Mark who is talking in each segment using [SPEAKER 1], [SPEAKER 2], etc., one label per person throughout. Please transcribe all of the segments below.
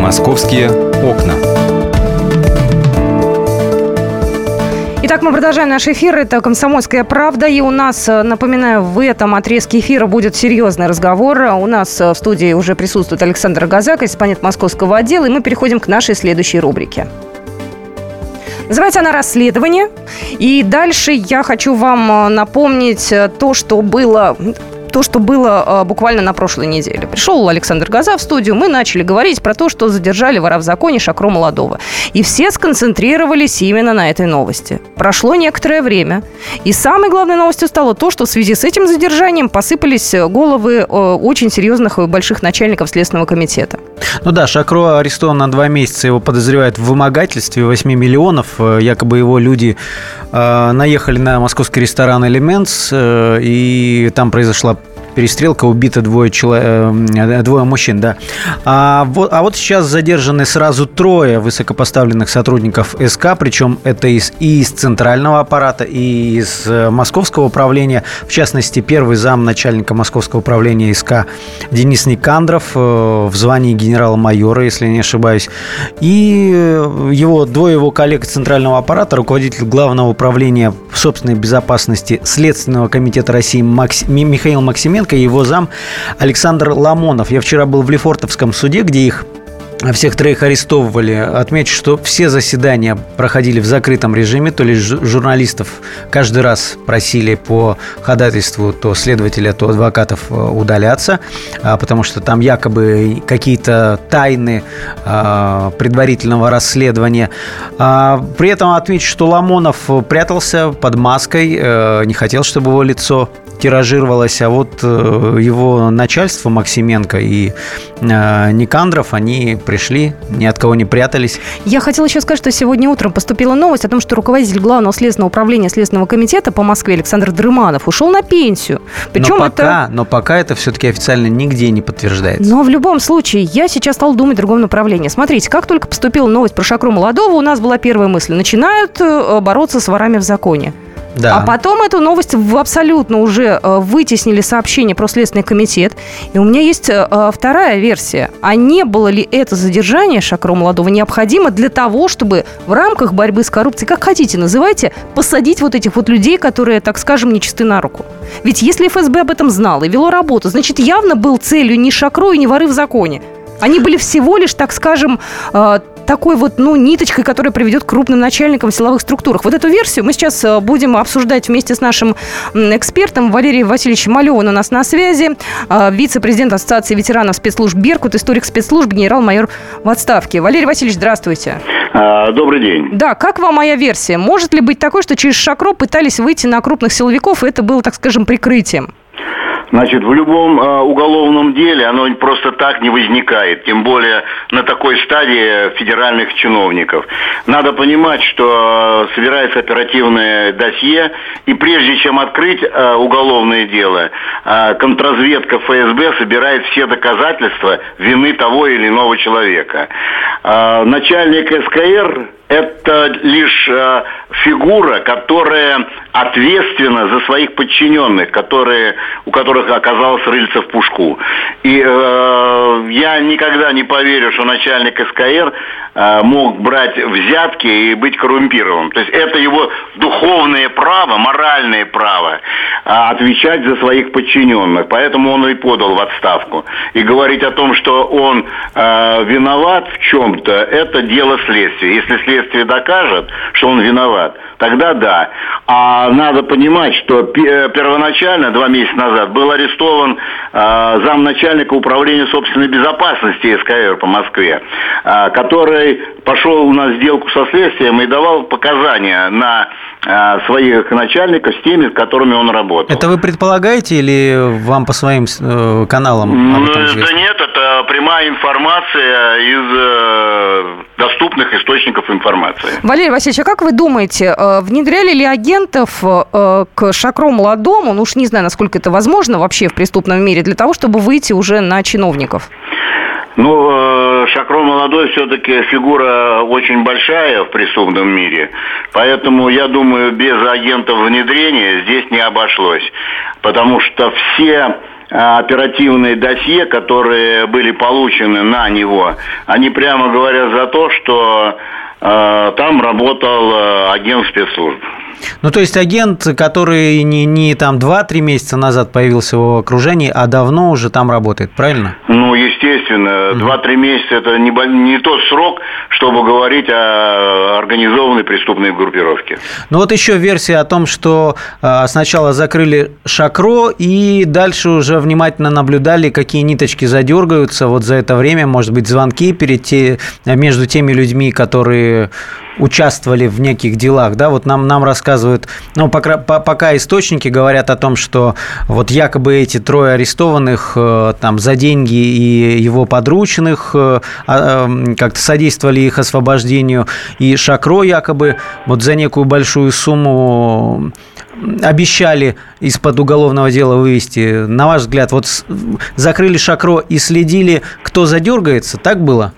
[SPEAKER 1] Московские окна.
[SPEAKER 2] Итак, мы продолжаем наш эфир. Это «Комсомольская правда». И у нас, э, напоминаю, в этом отрезке эфира будет серьезный разговор. У нас э, в студии уже присутствует Александр Газак, корреспондент московского отдела. И мы переходим к нашей следующей рубрике. Называется она «Расследование». И дальше я хочу вам э, напомнить то, что было то, что было буквально на прошлой неделе. Пришел Александр Газа в студию, мы начали говорить про то, что задержали вора в законе Шакро Молодого. И все сконцентрировались именно на этой новости. Прошло некоторое время, и самой главной новостью стало то, что в связи с этим задержанием посыпались головы очень серьезных и больших начальников Следственного комитета.
[SPEAKER 3] Ну да, Шакро арестован на два месяца, его подозревают в вымогательстве 8 миллионов. Якобы его люди э, наехали на московский ресторан «Элементс», э, и там произошла перестрелка, убито двое, человек, э, двое мужчин, да. А вот, а вот сейчас задержаны сразу трое высокопоставленных сотрудников СК, причем это из, и из центрального аппарата, и из э, московского управления. В частности, первый зам начальника московского управления СК Денис Никандров э, в звании генерала-майора, если не ошибаюсь. И его, двое его коллег центрального аппарата, руководитель главного управления собственной безопасности Следственного комитета России Макс... Михаил Максименко и его зам Александр Ламонов. Я вчера был в Лефортовском суде, где их всех троих арестовывали. Отмечу, что все заседания проходили в закрытом режиме, то есть журналистов каждый раз просили по ходатайству то следователя, то адвокатов э, удаляться, а, потому что там якобы какие-то тайны а, предварительного расследования. А, при этом отмечу, что Ламонов прятался под маской, э, не хотел, чтобы его лицо тиражировалось, а вот э, его начальство Максименко и Никандров, они пришли, ни от кого не прятались.
[SPEAKER 2] Я хотела еще сказать, что сегодня утром поступила новость о том, что руководитель Главного следственного управления Следственного комитета по Москве Александр Дрыманов ушел на пенсию.
[SPEAKER 3] Причем но, пока, это... но пока это все-таки официально нигде не подтверждается.
[SPEAKER 2] Но в любом случае, я сейчас стал думать в другом направлении. Смотрите, как только поступила новость про Шакру Молодого, у нас была первая мысль. Начинают э, бороться с ворами в законе. Да. А потом эту новость абсолютно уже э, вытеснили сообщение про Следственный комитет. И у меня есть э, э, вторая версия. А не было ли это задержание Шакро Молодого необходимо для того, чтобы в рамках борьбы с коррупцией, как хотите называйте, посадить вот этих вот людей, которые, так скажем, нечисты на руку? Ведь если ФСБ об этом знало и вело работу, значит, явно был целью не Шакро и не воры в законе. Они были всего лишь, так скажем, такой вот, ну, ниточкой, которая приведет к крупным начальникам в силовых структурах. Вот эту версию мы сейчас э, будем обсуждать вместе с нашим экспертом Валерием Васильевичем Малевым у нас на связи, э, вице-президент Ассоциации ветеранов спецслужб «Беркут», историк спецслужб, генерал-майор в отставке. Валерий Васильевич, здравствуйте.
[SPEAKER 4] А, добрый день.
[SPEAKER 2] Да, как вам моя версия? Может ли быть такое, что через Шакро пытались выйти на крупных силовиков, и это было, так скажем, прикрытием?
[SPEAKER 4] Значит, в любом э, уголовном деле оно просто так не возникает, тем более на такой стадии федеральных чиновников. Надо понимать, что э, собирается оперативное досье, и прежде чем открыть э, уголовное дело, э, контрразведка ФСБ собирает все доказательства вины того или иного человека. Э, начальник СКР это лишь э, фигура, которая ответственна за своих подчиненных, которые, у которых оказалось рыльце в пушку. И э, я никогда не поверю, что начальник СКР э, мог брать взятки и быть коррумпированным. То есть это его духовное право, моральное право э, отвечать за своих подчиненных. Поэтому он и подал в отставку. И говорить о том, что он э, виноват в чем-то, это дело следствия. Если следствие следствие докажет, что он виноват, тогда да. А надо понимать, что э, первоначально, два месяца назад, был арестован э, замначальника управления собственной безопасности СКР по Москве, э, который пошел на сделку со следствием и давал показания на э, своих начальников с теми, с которыми он работал.
[SPEAKER 3] Это вы предполагаете или вам по своим э, каналам об этом
[SPEAKER 4] известно? Да нет, это прямая информация из э, доступных источников информации.
[SPEAKER 2] Валерий Васильевич, а как вы думаете, э, внедряли ли агентов э, к Шакро молодому, ну уж не знаю, насколько это возможно вообще в преступном мире, для того, чтобы выйти уже на чиновников?
[SPEAKER 4] Ну, Шакро молодой все-таки фигура очень большая в преступном мире, поэтому я думаю, без агентов внедрения здесь не обошлось, потому что все оперативные досье, которые были получены на него, они прямо говорят за то, что э, там работал э, агент спецслужб.
[SPEAKER 3] Ну, то есть агент, который не, не там 2-3 месяца назад появился в окружении, а давно уже там работает, правильно?
[SPEAKER 4] Ну, естественно. Угу. 2-3 месяца – это не, не тот срок, чтобы говорить о организованной преступной группировке.
[SPEAKER 3] Ну, вот еще версия о том, что э, сначала закрыли Шакро, и дальше уже внимательно наблюдали, какие ниточки задергаются. Вот за это время, может быть, звонки перед те, между теми людьми, которые участвовали в неких делах, да, вот нам, нам рассказывают, ну, пока, пока источники говорят о том, что вот якобы эти трое арестованных э, там за деньги и его подручных э, а, эм, как-то содействовали их освобождению, и Шакро якобы вот за некую большую сумму обещали из-под уголовного дела вывести. На ваш взгляд, вот закрыли Шакро и следили, кто задергается, так было?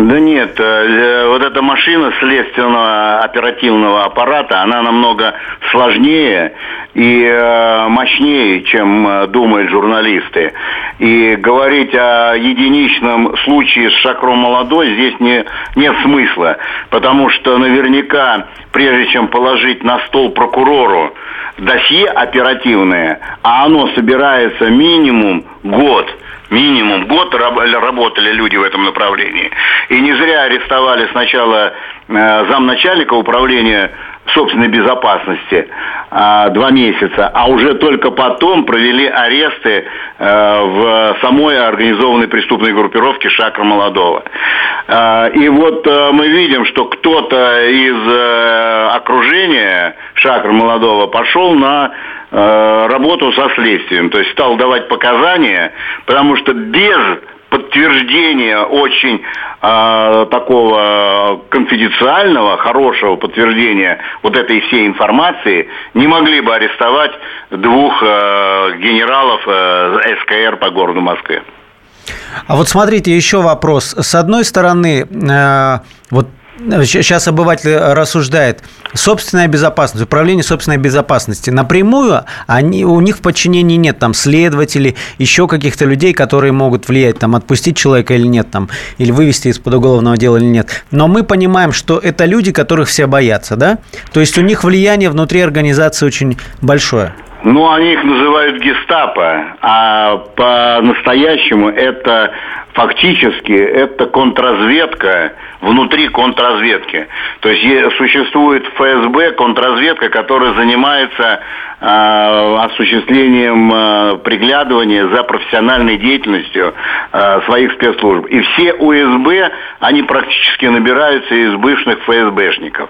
[SPEAKER 4] Да нет, э, вот эта машина следственного оперативного аппарата, она намного сложнее и э, мощнее, чем э, думают журналисты. И говорить о единичном случае с Шакром Молодой здесь не, нет смысла, потому что наверняка, прежде чем положить на стол прокурору досье оперативное, а оно собирается минимум год – минимум год работали люди в этом направлении. И не зря арестовали сначала э, замначальника управления собственной безопасности а, два месяца, а уже только потом провели аресты а, в самой организованной преступной группировке Шакра Молодого. А, и вот а, мы видим, что кто-то из а, окружения Шакра Молодого пошел на работу со следствием, то есть стал давать показания, потому что без подтверждения очень э, такого конфиденциального, хорошего подтверждения вот этой всей информации не могли бы арестовать двух э, генералов э, СКР по городу Москве.
[SPEAKER 3] А вот смотрите, еще вопрос. С одной стороны, э, вот сейчас обыватель рассуждает, собственная безопасность, управление собственной безопасности. Напрямую они, у них в подчинении нет там следователей, еще каких-то людей, которые могут влиять, там, отпустить человека или нет, там, или вывести из-под уголовного дела или нет. Но мы понимаем, что это люди, которых все боятся, да? То есть у них влияние внутри организации очень большое.
[SPEAKER 4] Ну, они их называют гестапо, а по-настоящему это фактически это контрразведка внутри контрразведки. То есть существует ФСБ, контрразведка, которая занимается э, осуществлением э, приглядывания за профессиональной деятельностью э, своих спецслужб. И все УСБ, они практически набираются из бывших ФСБшников.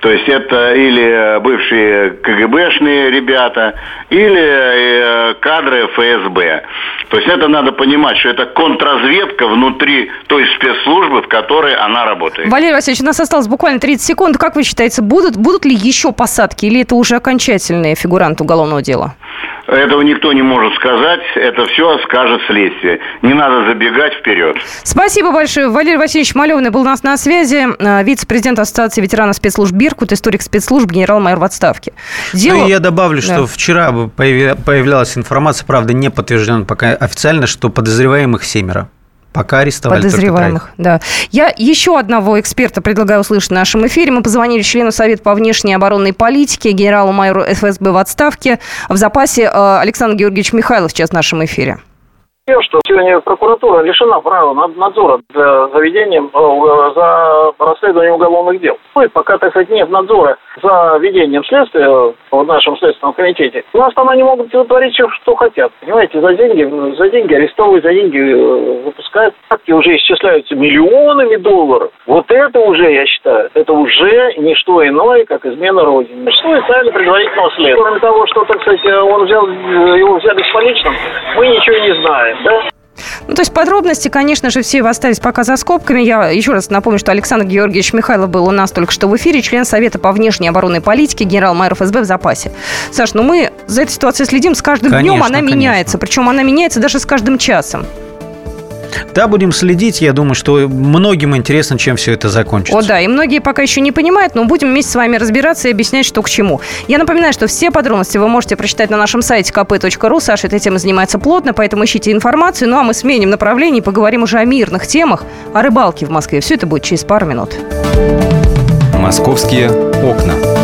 [SPEAKER 4] То есть это или бывшие КГБшные ребята, или кадры ФСБ. То есть это надо понимать, что это контрразведка внутри той спецслужбы, в которой она работает.
[SPEAKER 2] Валерий Васильевич, у нас осталось буквально 30 секунд. Как вы считаете, будут, будут ли еще посадки или это уже окончательные фигуранты уголовного дела?
[SPEAKER 4] Этого никто не может сказать. Это все скажет следствие. Не надо забегать вперед.
[SPEAKER 2] Спасибо большое. Валерий Васильевич Малевный был у нас на связи. Э, вице-президент Ассоциации ветеранов спецслужб «Беркут», историк спецслужб, генерал-майор в отставке.
[SPEAKER 3] Дело... Ну, и я добавлю, да. что вчера появлялась информация, правда, не подтверждена пока официально, что подозреваемых семеро. Пока арестовали
[SPEAKER 2] Подозреваемых, да. Я еще одного эксперта предлагаю услышать в нашем эфире. Мы позвонили члену Совета по внешней оборонной политике, генералу-майору ФСБ в отставке в запасе э, Александр Георгиевич Михайлов сейчас в нашем эфире
[SPEAKER 1] что сегодня прокуратура лишена права надзора за заведением, э, за расследованием уголовных дел. Ну и пока, так сказать, нет надзора за ведением следствия в нашем следственном комитете, у нас там они могут творить все, что хотят. Понимаете, за деньги, за деньги арестовывают, за деньги э, выпускают. Факты уже исчисляются миллионами долларов. Вот это уже, я считаю, это уже не что иное, как измена Родине. Существует тайна предварительного следствия. Кроме того, что, так сказать, он взял, его взяли с поличным, мы ничего не знаем да?
[SPEAKER 2] Ну, то есть подробности, конечно же, все остались пока за скобками. Я еще раз напомню, что Александр Георгиевич Михайлов был у нас только что в эфире, член Совета по внешней оборонной политике, генерал-майор ФСБ в запасе. Саш, ну мы за этой ситуацией следим. С каждым конечно, днем она конечно. меняется. Причем она меняется даже с каждым часом.
[SPEAKER 3] Да, будем следить. Я думаю, что многим интересно, чем все это закончится.
[SPEAKER 2] О, да, и многие пока еще не понимают, но будем вместе с вами разбираться и объяснять, что к чему. Я напоминаю, что все подробности вы можете прочитать на нашем сайте kp.ru. Саша этой темой занимается плотно, поэтому ищите информацию. Ну а мы сменим направление и поговорим уже о мирных темах, о рыбалке в Москве. Все это будет через пару минут.
[SPEAKER 5] Московские окна.